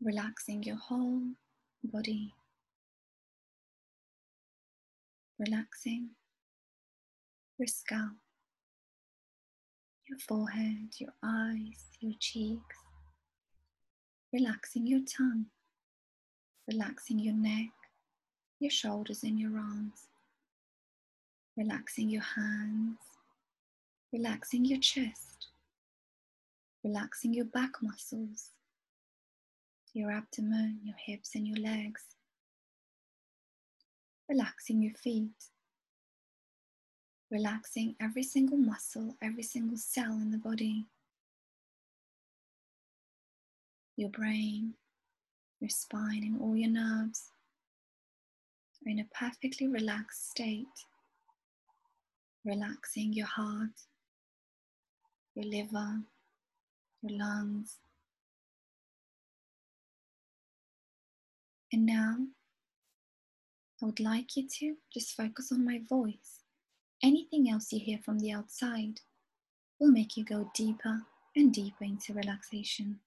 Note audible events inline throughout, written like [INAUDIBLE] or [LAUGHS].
relaxing your whole body, relaxing your scalp, your forehead, your eyes, your cheeks, relaxing your tongue, relaxing your neck, your shoulders, and your arms, relaxing your hands, relaxing your chest, relaxing your back muscles, your abdomen, your hips, and your legs, relaxing your feet, relaxing every single muscle, every single cell in the body, your brain, your spine, and all your nerves are in a perfectly relaxed state, relaxing your heart, your liver, your lungs. And now I would like you to just focus on my voice. Anything else you hear from the outside will make you go deeper and deeper into relaxation.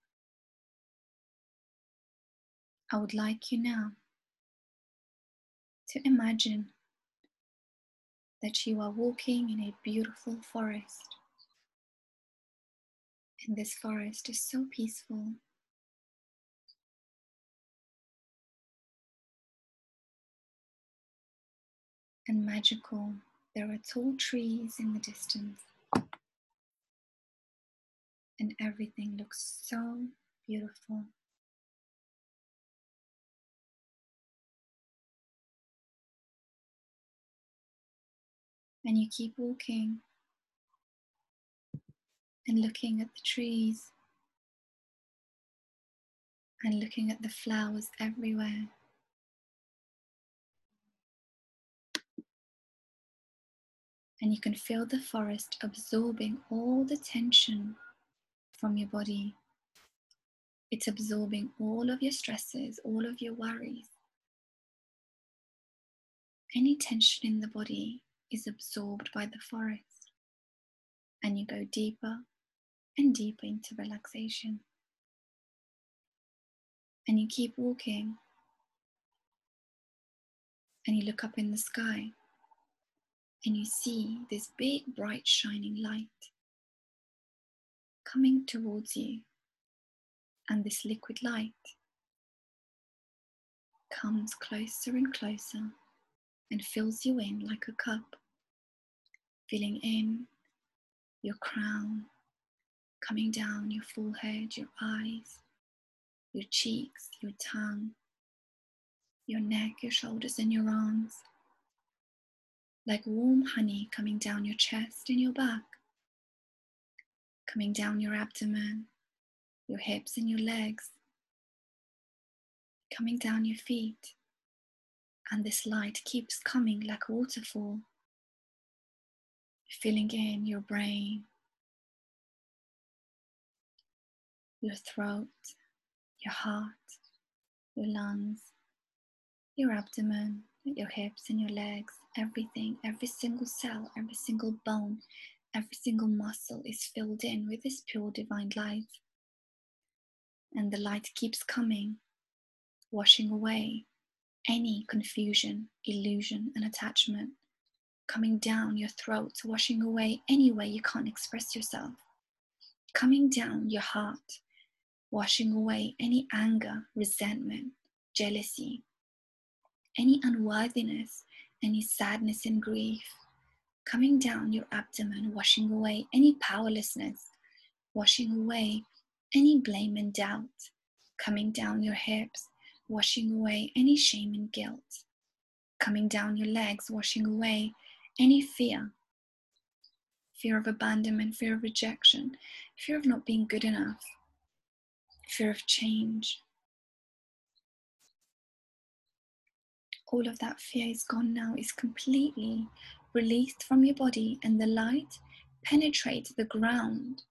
I would like you now to imagine that you are walking in a beautiful forest. And this forest is so peaceful. And magical. There are tall trees in the distance. And everything looks so beautiful. And you keep walking and looking at the trees and looking at the flowers everywhere. And you can feel the forest absorbing all the tension from your body. It's absorbing all of your stresses, all of your worries. Any tension in the body is absorbed by the forest, and you go deeper and deeper into relaxation. And you keep walking, and you look up in the sky, and you see this big, bright, shining light coming towards you. And this liquid light comes closer and closer and fills you in like a cup, filling in your crown, coming down your forehead, your eyes, your cheeks, your tongue, your neck, your shoulders, and your arms, like warm honey coming down your chest and your back, coming down your abdomen, your hips, and your legs, coming down your feet. And this light keeps coming like a waterfall, filling in your brain, your throat, your heart, your lungs, your abdomen, your hips and your legs, everything, every single cell, every single bone, every single muscle is filled in with this pure divine light. And the light keeps coming, washing away any confusion, illusion, and attachment coming down your throat, washing away any way you can't express yourself, coming down your heart, washing away any anger, resentment, jealousy, any unworthiness, any sadness and grief, coming down your abdomen, washing away any powerlessness, washing away any blame and doubt, coming down your hips, washing away any shame and guilt. Coming down your legs, washing away any fear fear of abandonment, fear of rejection, fear of not being good enough, fear of change. All of that fear is gone now, is completely released from your body, and the light penetrates the ground,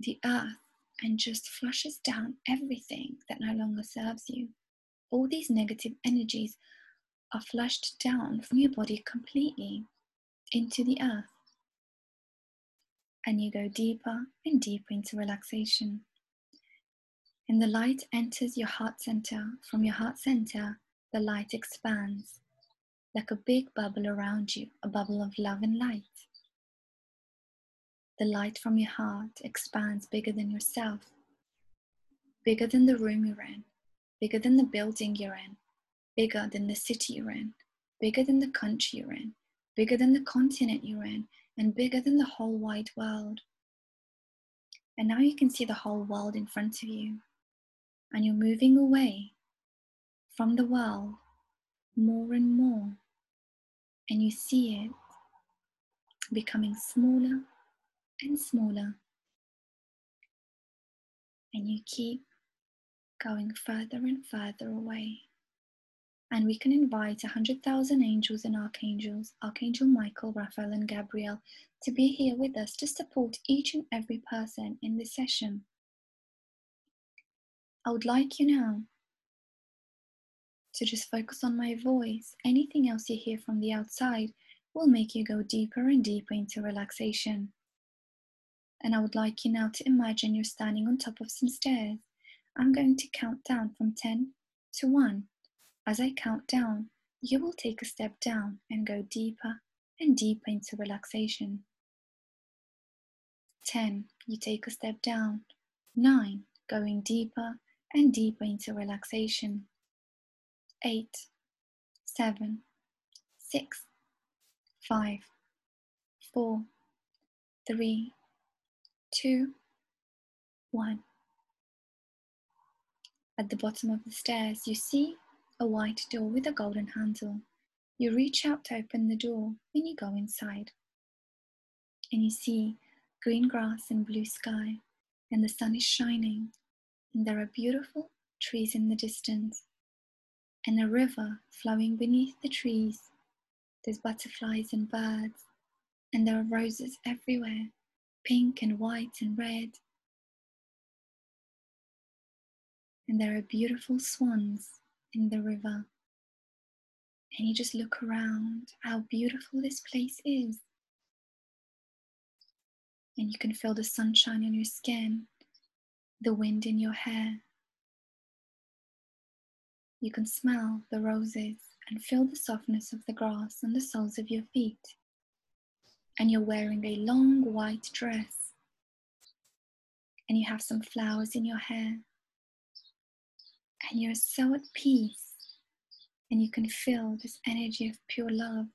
the earth, and just flushes down everything that no longer serves you. All these negative energies are flushed down from your body completely into the earth. And you go deeper and deeper into relaxation. And the light enters your heart center. From your heart center, the light expands like a big bubble around you, a bubble of love and light. The light from your heart expands bigger than yourself, bigger than the room you're in, bigger than the building you're in, bigger than the city you're in, bigger than the country you're in, bigger than the continent you're in, and bigger than the whole wide world. And now you can see the whole world in front of you, and you're moving away from the world more and more, and you see it becoming smaller and smaller. And you keep going further and further away. And we can invite 100,000 angels and archangels, Archangel Michael, Raphael, and Gabriel, to be here with us to support each and every person in this session. I would like you now to just focus on my voice. Anything else you hear from the outside will make you go deeper and deeper into relaxation. And I would like you now to imagine you're standing on top of some stairs. I'm going to count down from 10 to 1. As I count down, you will take a step down and go deeper and deeper into relaxation. 10. You take a step down. 9. Going deeper and deeper into relaxation. 8. 7. 6. 5. 4. 3 two, one. At the bottom of the stairs, you see a white door with a golden handle. You reach out to open the door and you go inside. And you see green grass and blue sky, and the sun is shining, and there are beautiful trees in the distance, and a river flowing beneath the trees. There's butterflies and birds, and there are roses everywhere pink and white and red. And there are beautiful swans in the river. And you just look around how beautiful this place is. And you can feel the sunshine on your skin, the wind in your hair. You can smell the roses and feel the softness of the grass on the soles of your feet and you're wearing a long white dress and you have some flowers in your hair and you're so at peace and you can feel this energy of pure love.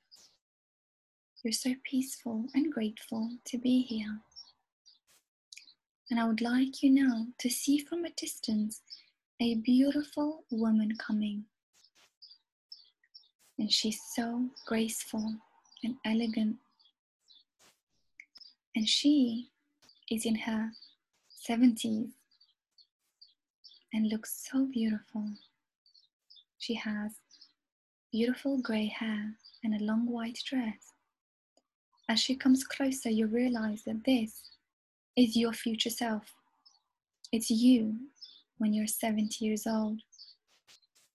You're so peaceful and grateful to be here. And I would like you now to see from a distance a beautiful woman coming. And she's so graceful and elegant and she is in her 70s and looks so beautiful. She has beautiful grey hair and a long white dress. As she comes closer, you realize that this is your future self. It's you when you're 70 years old.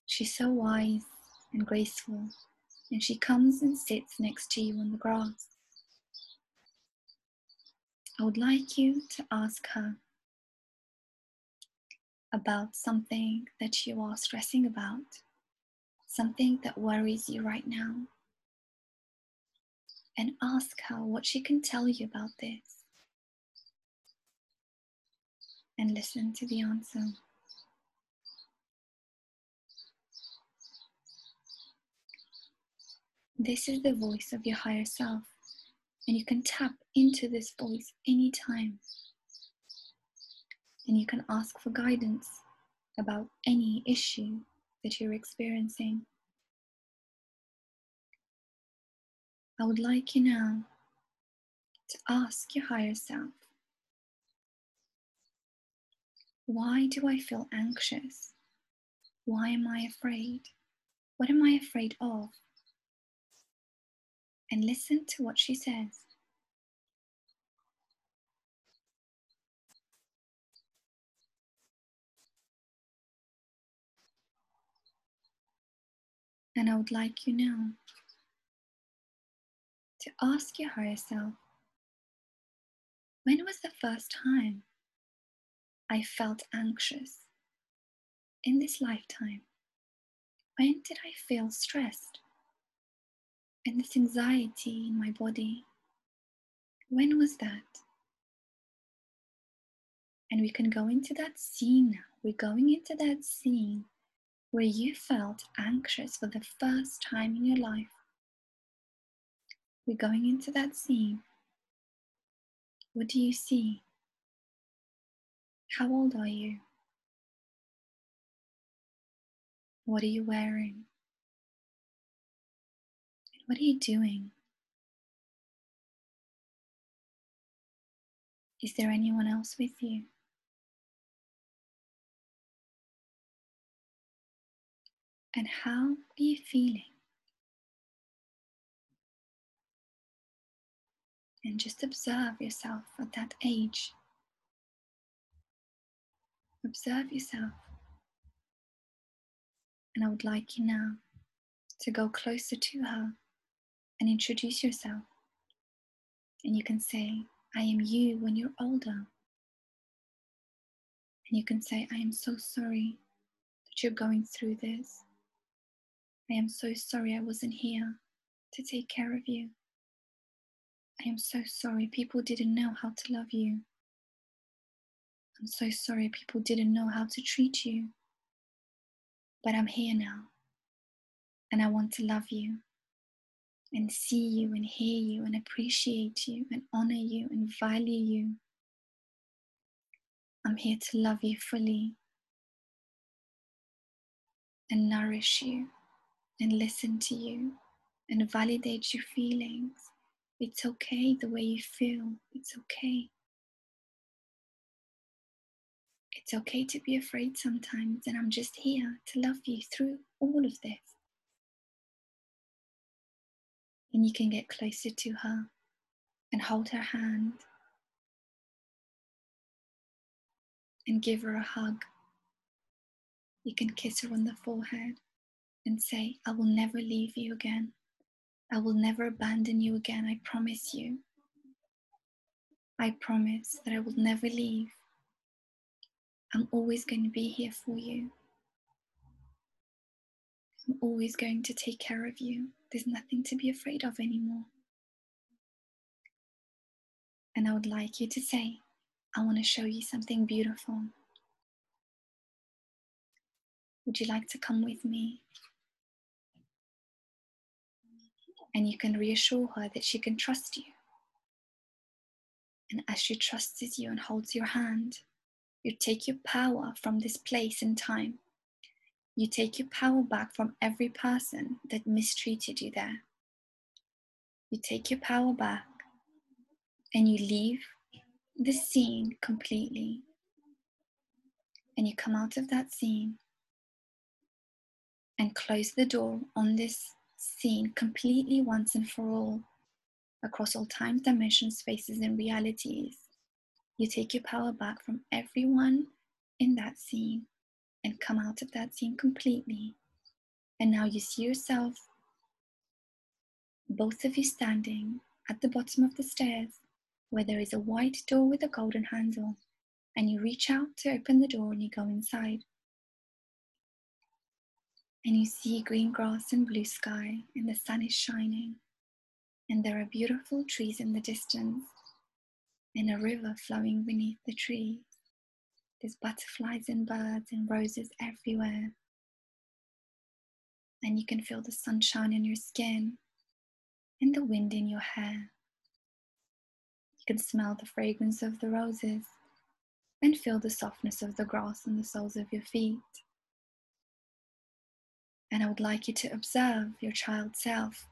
She's so wise and graceful, and she comes and sits next to you on the grass. I would like you to ask her about something that you are stressing about, something that worries you right now, and ask her what she can tell you about this. And listen to the answer. This is the voice of your higher self. And you can tap into this voice anytime. And you can ask for guidance about any issue that you're experiencing. I would like you now to ask your higher self why do I feel anxious? Why am I afraid? What am I afraid of? And listen to what she says. And I would like you now to ask your higher self when was the first time I felt anxious in this lifetime, when did I feel stressed and this anxiety in my body? When was that? And we can go into that scene now. We're going into that scene where you felt anxious for the first time in your life. We're going into that scene. What do you see? How old are you? What are you wearing? What are you doing? Is there anyone else with you? And how are you feeling? And just observe yourself at that age. Observe yourself. And I would like you now to go closer to her and introduce yourself. And you can say, I am you when you're older. And you can say, I am so sorry that you're going through this. I am so sorry I wasn't here to take care of you. I am so sorry people didn't know how to love you. I'm so sorry people didn't know how to treat you. But I'm here now, and I want to love you and see you and hear you and appreciate you and honor you and value you. I'm here to love you fully and nourish you and listen to you and validate your feelings. It's okay the way you feel. It's okay. It's okay to be afraid sometimes, and I'm just here to love you through all of this. And you can get closer to her and hold her hand and give her a hug. You can kiss her on the forehead and say, I will never leave you again. I will never abandon you again. I promise you. I promise that I will never leave. I'm always going to be here for you. I'm always going to take care of you. There's nothing to be afraid of anymore. And I would like you to say, I want to show you something beautiful. Would you like to come with me? and you can reassure her that she can trust you. And as she trusts you and holds your hand, you take your power from this place and time. You take your power back from every person that mistreated you there. You take your power back and you leave the scene completely. And you come out of that scene and close the door on this scene completely once and for all across all times, dimensions, spaces, and realities. You take your power back from everyone in that scene and come out of that scene completely. And now you see yourself, both of you standing at the bottom of the stairs where there is a white door with a golden handle. And you reach out to open the door and you go inside and you see green grass and blue sky, and the sun is shining, and there are beautiful trees in the distance, and a river flowing beneath the trees. There's butterflies and birds and roses everywhere. And you can feel the sunshine in your skin and the wind in your hair. You can smell the fragrance of the roses and feel the softness of the grass on the soles of your feet. And I would like you to observe your child self.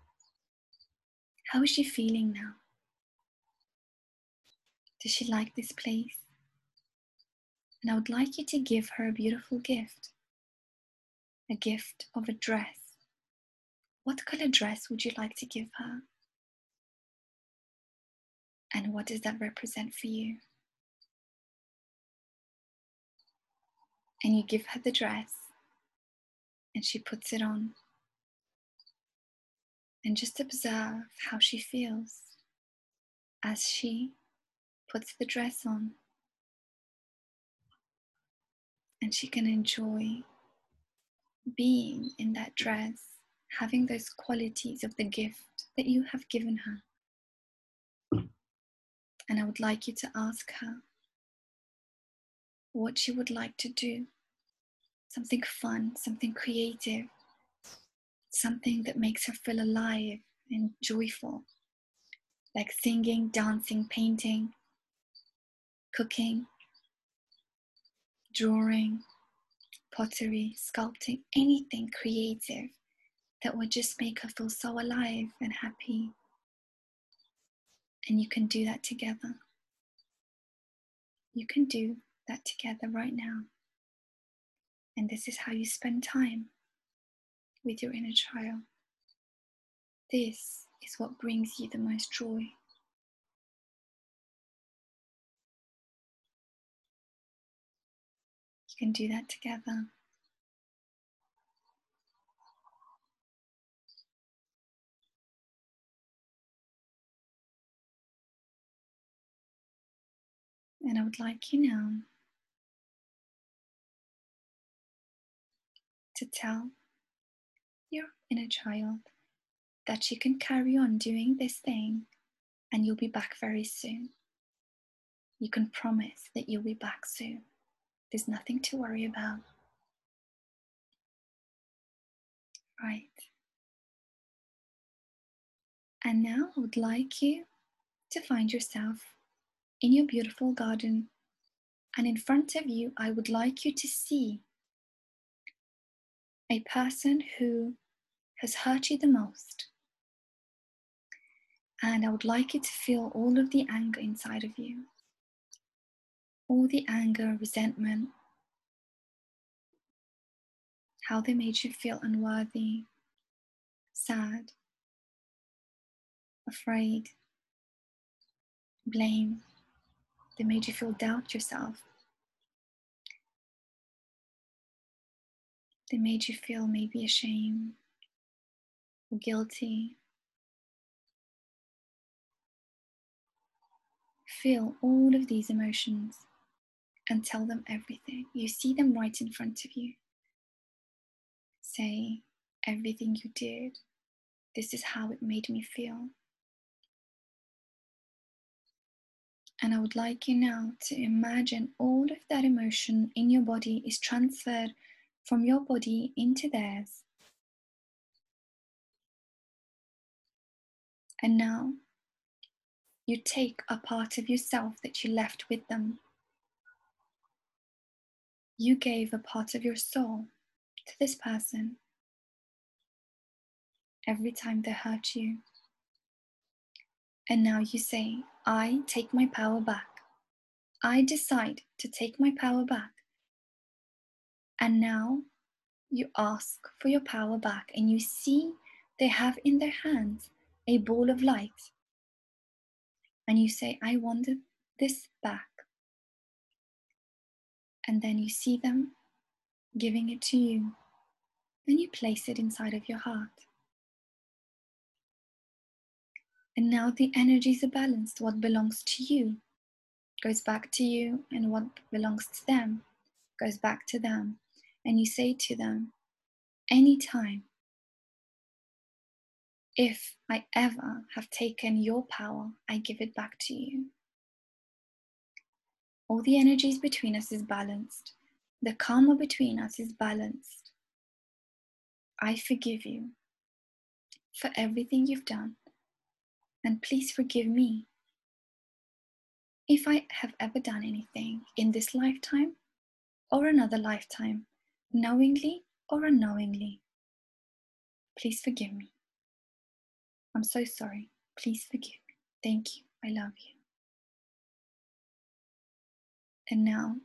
How is she feeling now? Does she like this place? And I would like you to give her a beautiful gift a gift of a dress. What color dress would you like to give her? And what does that represent for you? And you give her the dress and she puts it on. And just observe how she feels as she puts the dress on. And she can enjoy being in that dress, having those qualities of the gift that you have given her. And I would like you to ask her what she would like to do. Something fun, something creative, something that makes her feel alive and joyful, like singing, dancing, painting, cooking, drawing, pottery, sculpting, anything creative that would just make her feel so alive and happy. And you can do that together. You can do that together right now. And this is how you spend time with your inner child. This is what brings you the most joy. Can do that together. And I would like you now to tell your inner child that you can carry on doing this thing and you'll be back very soon. You can promise that you'll be back soon. There's nothing to worry about. Right. And now I would like you to find yourself in your beautiful garden. And in front of you, I would like you to see a person who has hurt you the most. And I would like you to feel all of the anger inside of you. All the anger, resentment, how they made you feel unworthy, sad, afraid, blame. They made you feel doubt yourself. They made you feel maybe ashamed or guilty. Feel all of these emotions and tell them everything. You see them right in front of you. Say everything you did. This is how it made me feel. And I would like you now to imagine all of that emotion in your body is transferred from your body into theirs. And now you take a part of yourself that you left with them. You gave a part of your soul to this person every time they hurt you. And now you say, I take my power back. I decide to take my power back. And now you ask for your power back, and you see they have in their hands a ball of light. And you say, I want this back. And then you see them giving it to you. Then you place it inside of your heart. And now the energies are balanced. What belongs to you goes back to you, and what belongs to them goes back to them. And you say to them, anytime, if I ever have taken your power, I give it back to you. All the energies between us is balanced. The karma between us is balanced. I forgive you for everything you've done and please forgive me if I have ever done anything in this lifetime or another lifetime, knowingly or unknowingly. Please forgive me. I'm so sorry. Please forgive me. Thank you. I love you. Now,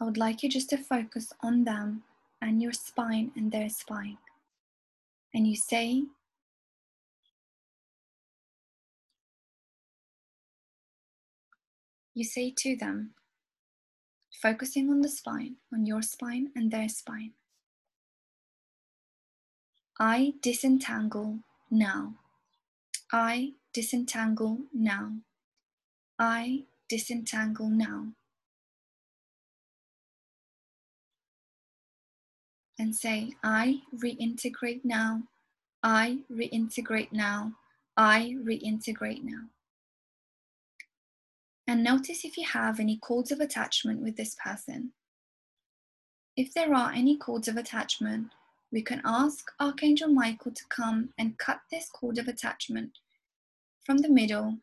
I would like you just to focus on them and your spine and their spine. And you say, You say to them, focusing on the spine, on your spine and their spine. I disentangle now. I disentangle now. I disentangle now. And say, I reintegrate now. I reintegrate now. I reintegrate now. And notice if you have any cords of attachment with this person. If there are any cords of attachment, we can ask Archangel Michael to come and cut this cord of attachment from the middle,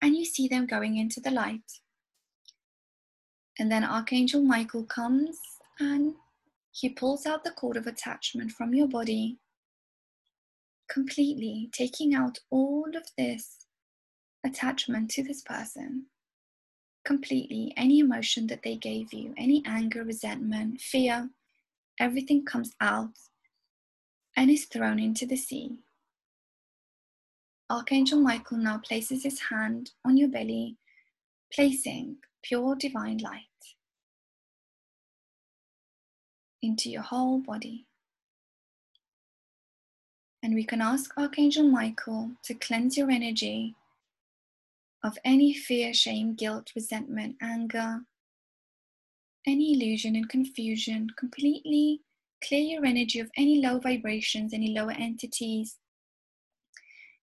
and you see them going into the light. And then Archangel Michael comes and he pulls out the cord of attachment from your body, completely taking out all of this attachment to this person. Completely, any emotion that they gave you, any anger, resentment, fear, everything comes out and is thrown into the sea. Archangel Michael now places his hand on your belly, placing pure divine light into your whole body. And we can ask Archangel Michael to cleanse your energy of any fear, shame, guilt, resentment, anger, any illusion and confusion, completely clear your energy of any low vibrations, any lower entities.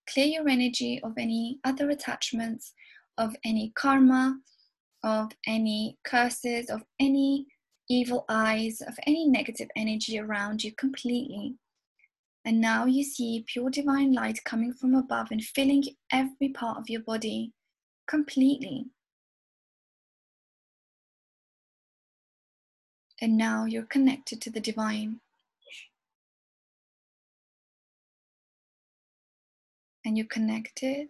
Clear your energy of any other attachments, of any karma, of any curses, of any evil eyes, of any negative energy around you completely. And now you see pure divine light coming from above and filling every part of your body completely. And now you're connected to the divine. And you're connected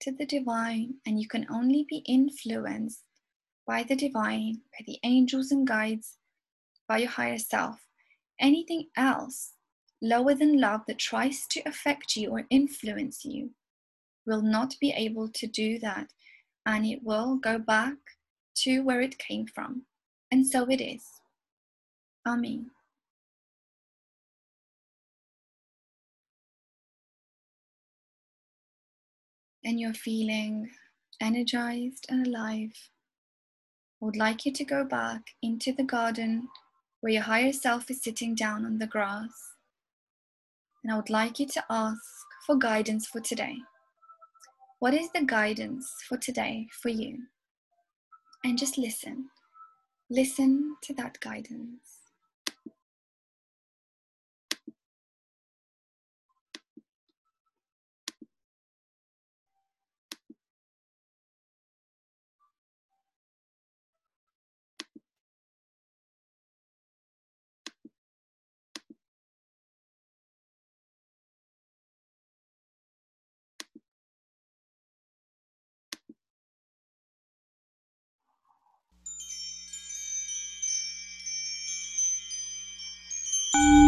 to the divine, and you can only be influenced by the divine, by the angels and guides, by your higher self. Anything else lower than love that tries to affect you or influence you will not be able to do that, and it will go back to where it came from. And so it is. Amen. And you're feeling energized and alive. I would like you to go back into the garden where your higher self is sitting down on the grass. And I would like you to ask for guidance for today. What is the guidance for today for you? And just listen. Listen to that guidance. you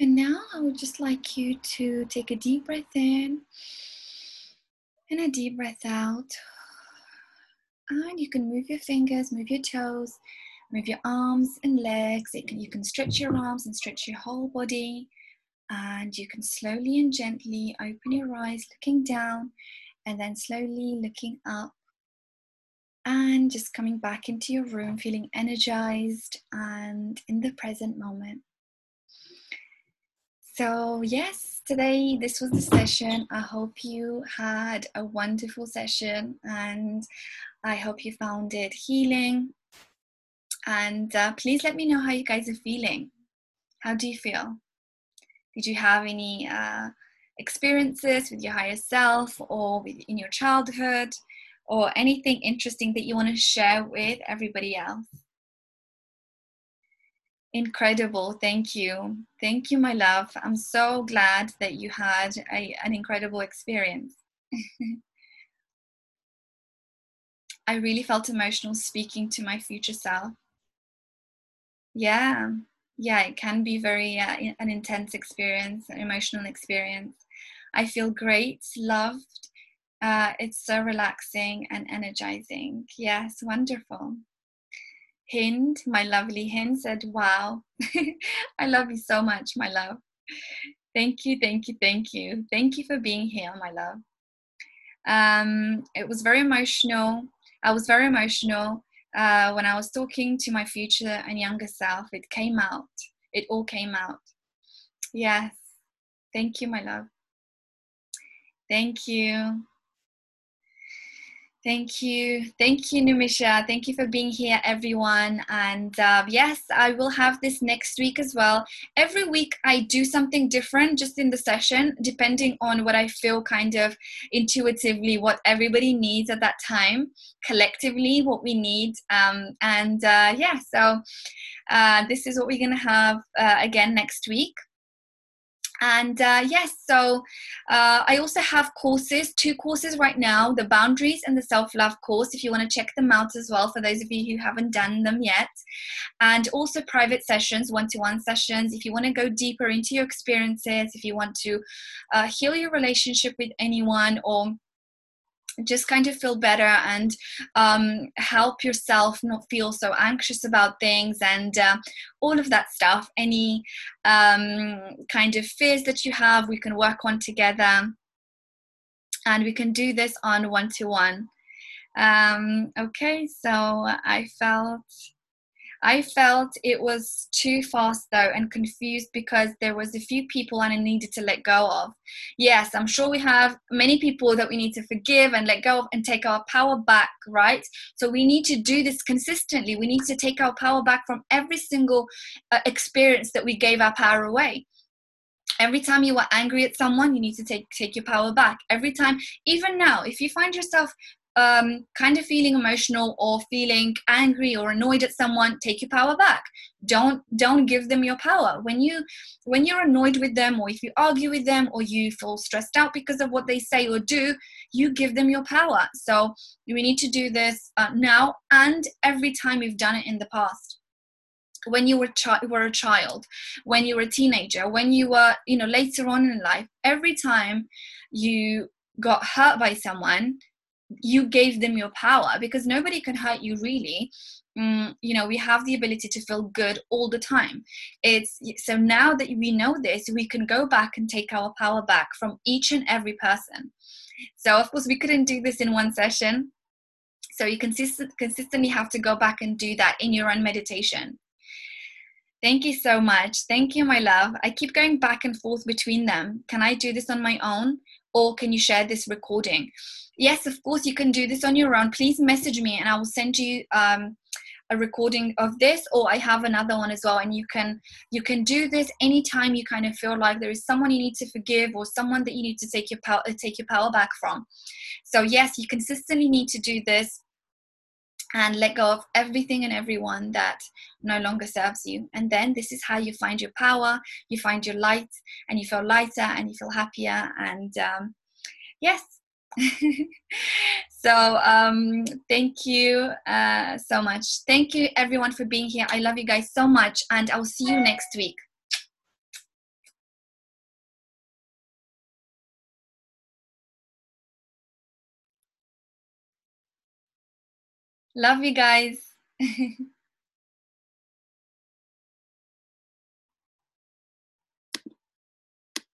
And now I would just like you to take a deep breath in and a deep breath out. And you can move your fingers, move your toes, move your arms and legs. Can, you can stretch your mm-hmm. arms and stretch your whole body. And you can slowly and gently open your eyes, looking down, and then slowly looking up. And just coming back into your room, feeling energized and in the present moment. So, yes, today this was the session. I hope you had a wonderful session and I hope you found it healing. And uh, please let me know how you guys are feeling. How do you feel? Did you have any uh, experiences with your higher self or with, in your childhood or anything interesting that you want to share with everybody else? Incredible. Thank you. Thank you, my love. I'm so glad that you had a, an incredible experience. [LAUGHS] I really felt emotional speaking to my future self. Yeah, yeah, it can be very uh, an intense experience, an emotional experience. I feel great, loved. Uh, it's so relaxing and energizing. Yes, wonderful. Hind, my lovely Hind, said, Wow, [LAUGHS] I love you so much, my love. Thank you, thank you, thank you. Thank you for being here, my love. Um, it was very emotional. I was very emotional uh, when I was talking to my future and younger self. It came out. It all came out. Yes. Thank you, my love. Thank you. Thank you. Thank you, Numisha. Thank you for being here, everyone. And uh, yes, I will have this next week as well. Every week, I do something different just in the session, depending on what I feel kind of intuitively, what everybody needs at that time, collectively, what we need. Um, and uh, yeah, so uh, this is what we're going to have uh, again next week and uh, yes so uh, i also have courses two courses right now the boundaries and the self-love course if you want to check them out as well for those of you who haven't done them yet. And also private sessions one-to-one sessions if you want to go deeper into your experiences if you want to uh, heal your relationship with anyone or just kind of feel better and um, help yourself not feel so anxious about things and uh, all of that stuff. Any um, kind of fears that you have, we can work on together. And we can do this on one to one. Okay, so I felt I felt it was too fast though and confused because there was a few people and I needed to let go of. Yes, I'm sure we have many people that we need to forgive and let go of and take our power back, right? So we need to do this consistently. We need to take our power back from every single uh, experience that we gave our power away every time you are angry at someone you need to take take your power back every time even now if you find yourself um, kind of feeling emotional or feeling angry or annoyed at someone take your power back. Don't don't give them your power. When you when you're annoyed with them or if you argue with them or you feel stressed out because of what they say or do you give them your power. So we need to do this uh, now and every time we've done it in the past. When you were, chi- were a child when you were a teenager when you were you know later on in life every time you got hurt by someone you gave them your power because nobody can hurt you really mm, you know we have the ability to feel good all the time it's so now that we know this we can go back and take our power back from each and every person so of course we couldn't do this in one session so you consist- consistently have to go back and do that in your own meditation Thank you so much. Thank you, my love. I keep going back and forth between them. Can I do this on my own? Or can you share this recording? yes, of course, you can do this on your own. Please message me and I will send you um, a recording of this or I have another one as well and you can you can do this anytime you kind of feel like there is someone you need to forgive or someone that you need to take your power take your power back from so yes you consistently need to do this and let go of everything and everyone that no longer serves you and then this is how you find your power you find your light and you feel lighter and you feel happier and um, yes [LAUGHS] so um, thank you uh, so much. Thank you everyone for being here. I love you guys so much, and I'll see you next week. Love you guys. [LAUGHS]